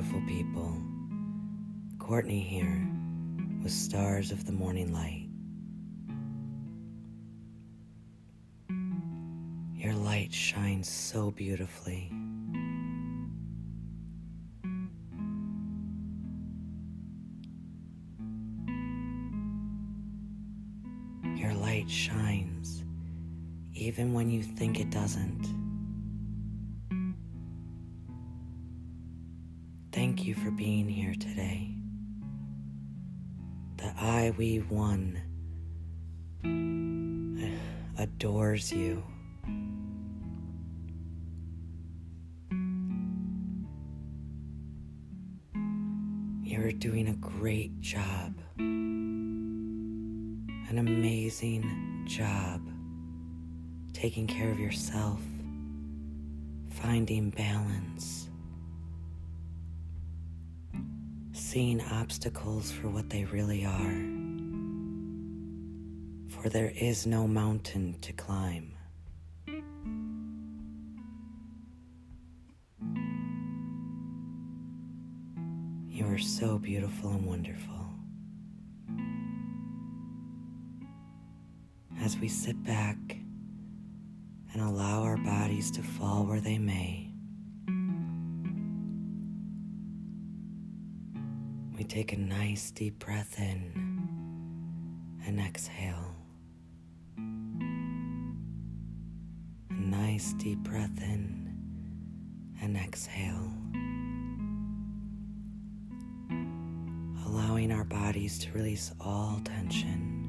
beautiful people. Courtney here with Stars of the Morning Light. Your light shines so beautifully. Your light shines even when you think it doesn't. Thank you for being here today. The I We One adores you. You're doing a great job, an amazing job taking care of yourself, finding balance, seeing obstacles for what they really are. For there is no mountain to climb. You are so beautiful and wonderful. As we sit back and allow our bodies to fall where they may, take a nice deep breath in and exhale. A nice deep breath in and exhale. allowing our bodies to release all tension,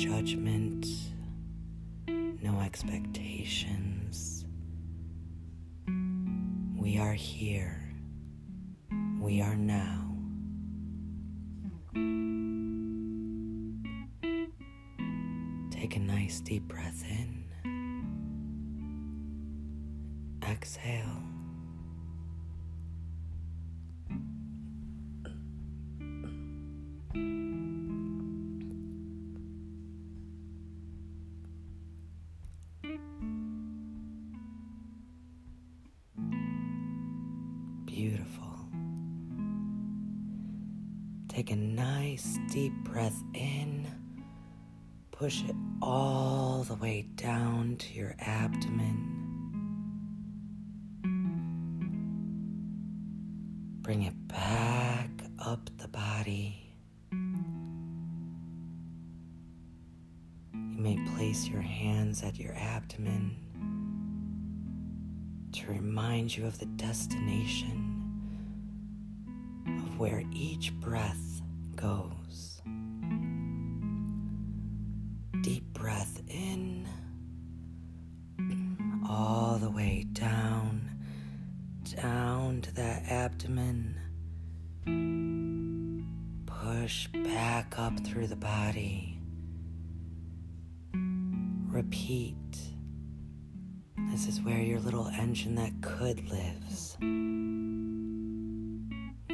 judgment, no expectations. We are here. We are now. Take a nice deep breath in. Exhale. Beautiful. Take a nice deep breath in. Push it all the way down to your abdomen. Bring it back up the body. You may place your hands at your abdomen to remind you of the destination where each breath goes. Deep breath in, all the way down, down to that abdomen. Push back up through the body. Repeat. This is where your little engine that could lives.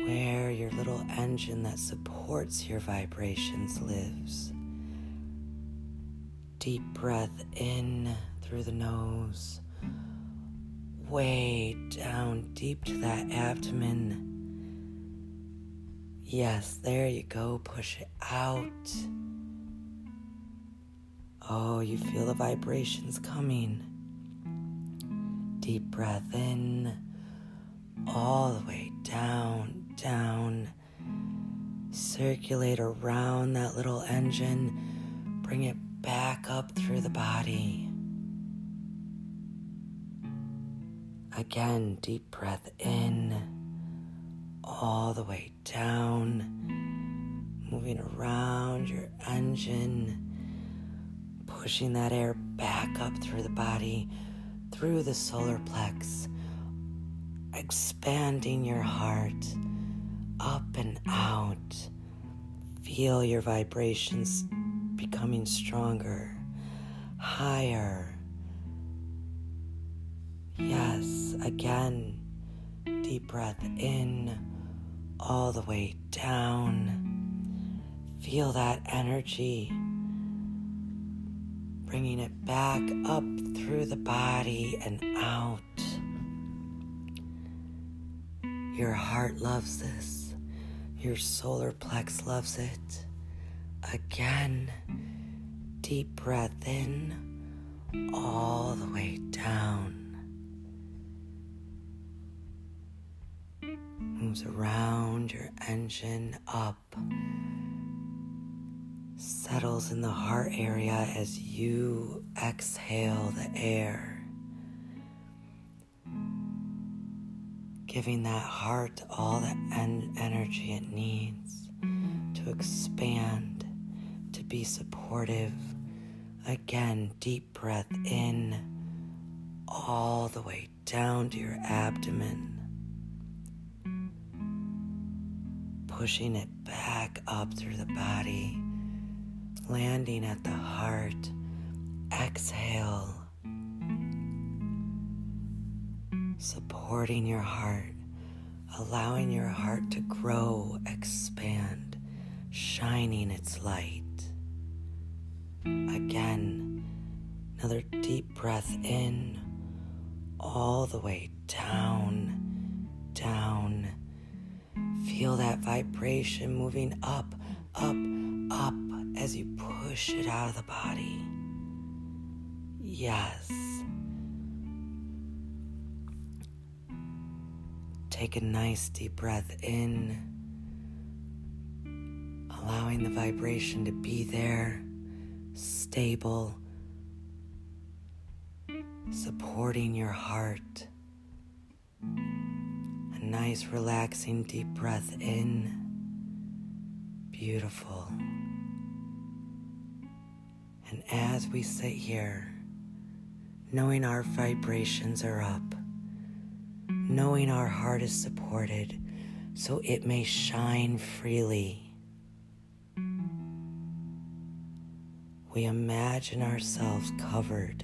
Where your little engine that supports your vibrations lives. Deep breath in through the nose, way down deep to that abdomen. Yes, there you go. Push it out. Oh, you feel the vibrations coming. Deep breath in, all the way down, down. Circulate around that little engine. Bring it back up through the body. Again, deep breath in, all the way down, moving around your engine, pushing that air back up through the body, through the solar plex, expanding your heart up and out. Feel your vibrations becoming stronger, higher. Yes, again, deep breath in, all the way down. Feel that energy, bringing it back up through the body and out. Your heart loves this. Your solar plex loves it. Again, deep breath in, all the way down. Moves around your engine up settles in the heart area as you exhale the air. Giving that heart all the en- energy it needs to expand, to be supportive. Again, deep breath in, all the way down to your abdomen. Pushing it back up through the body landing at the heart. Exhale, supporting your heart, allowing your heart to grow, expand, shining its light. Again, another deep breath in, all the way down, down. Feel that vibration moving up, up, up as you push it out of the body. Yes. Take a nice deep breath in, allowing the vibration to be there, stable, supporting your heart. A nice, relaxing, deep breath in. Beautiful. And as we sit here, knowing our vibrations are up, knowing our heart is supported so it may shine freely, we imagine ourselves covered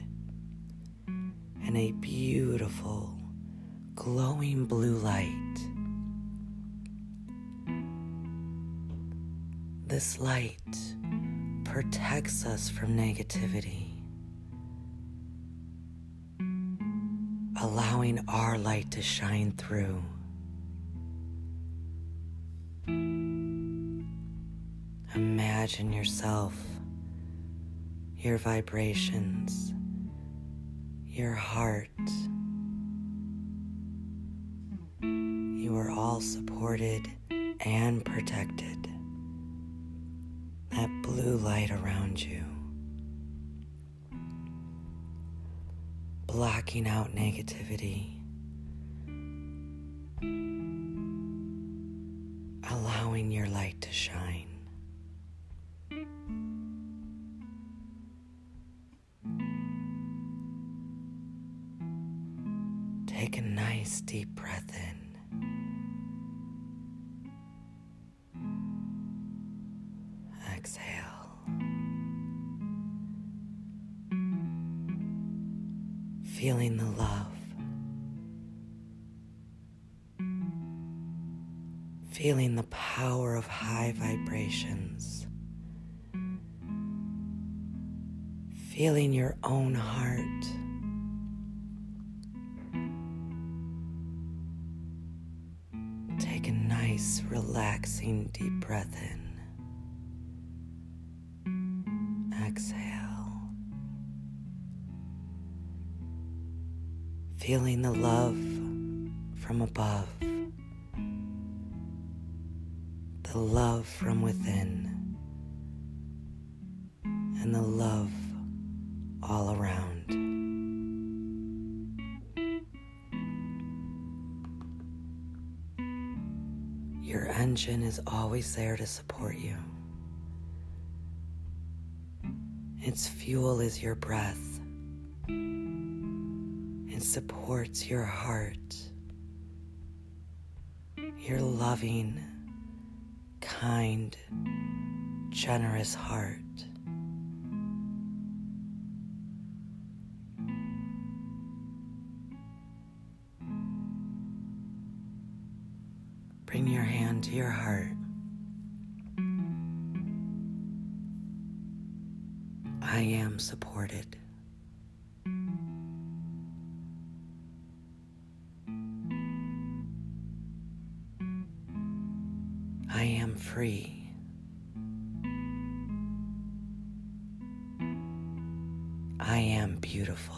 in a beautiful, glowing blue light. This light protects us from negativity, allowing our light to shine through. Imagine yourself, your vibrations, your heart. You are all supported and protected that blue light around you, blocking out negativity, allowing your light to shine. Take a nice deep breath in. Feeling the power of high vibrations. Feeling your own heart. Take a nice, relaxing, deep breath in. exhale. Feeling the love from above, the love from within, and the love all around. Your engine is always there to support you. Its fuel is your breath. It supports your heart, your loving, kind, generous heart. Bring your hand to your heart. I am supported. Am free. I am beautiful.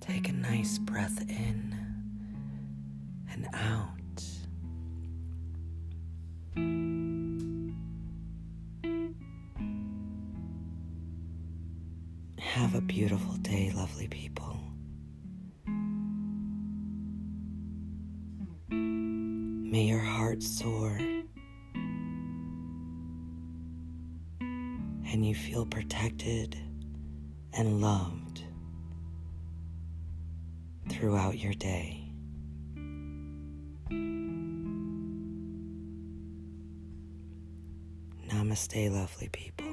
Take a nice breath in and out. Have a beautiful day, lovely people. Heart and you feel protected and loved throughout your day. Namaste, lovely people.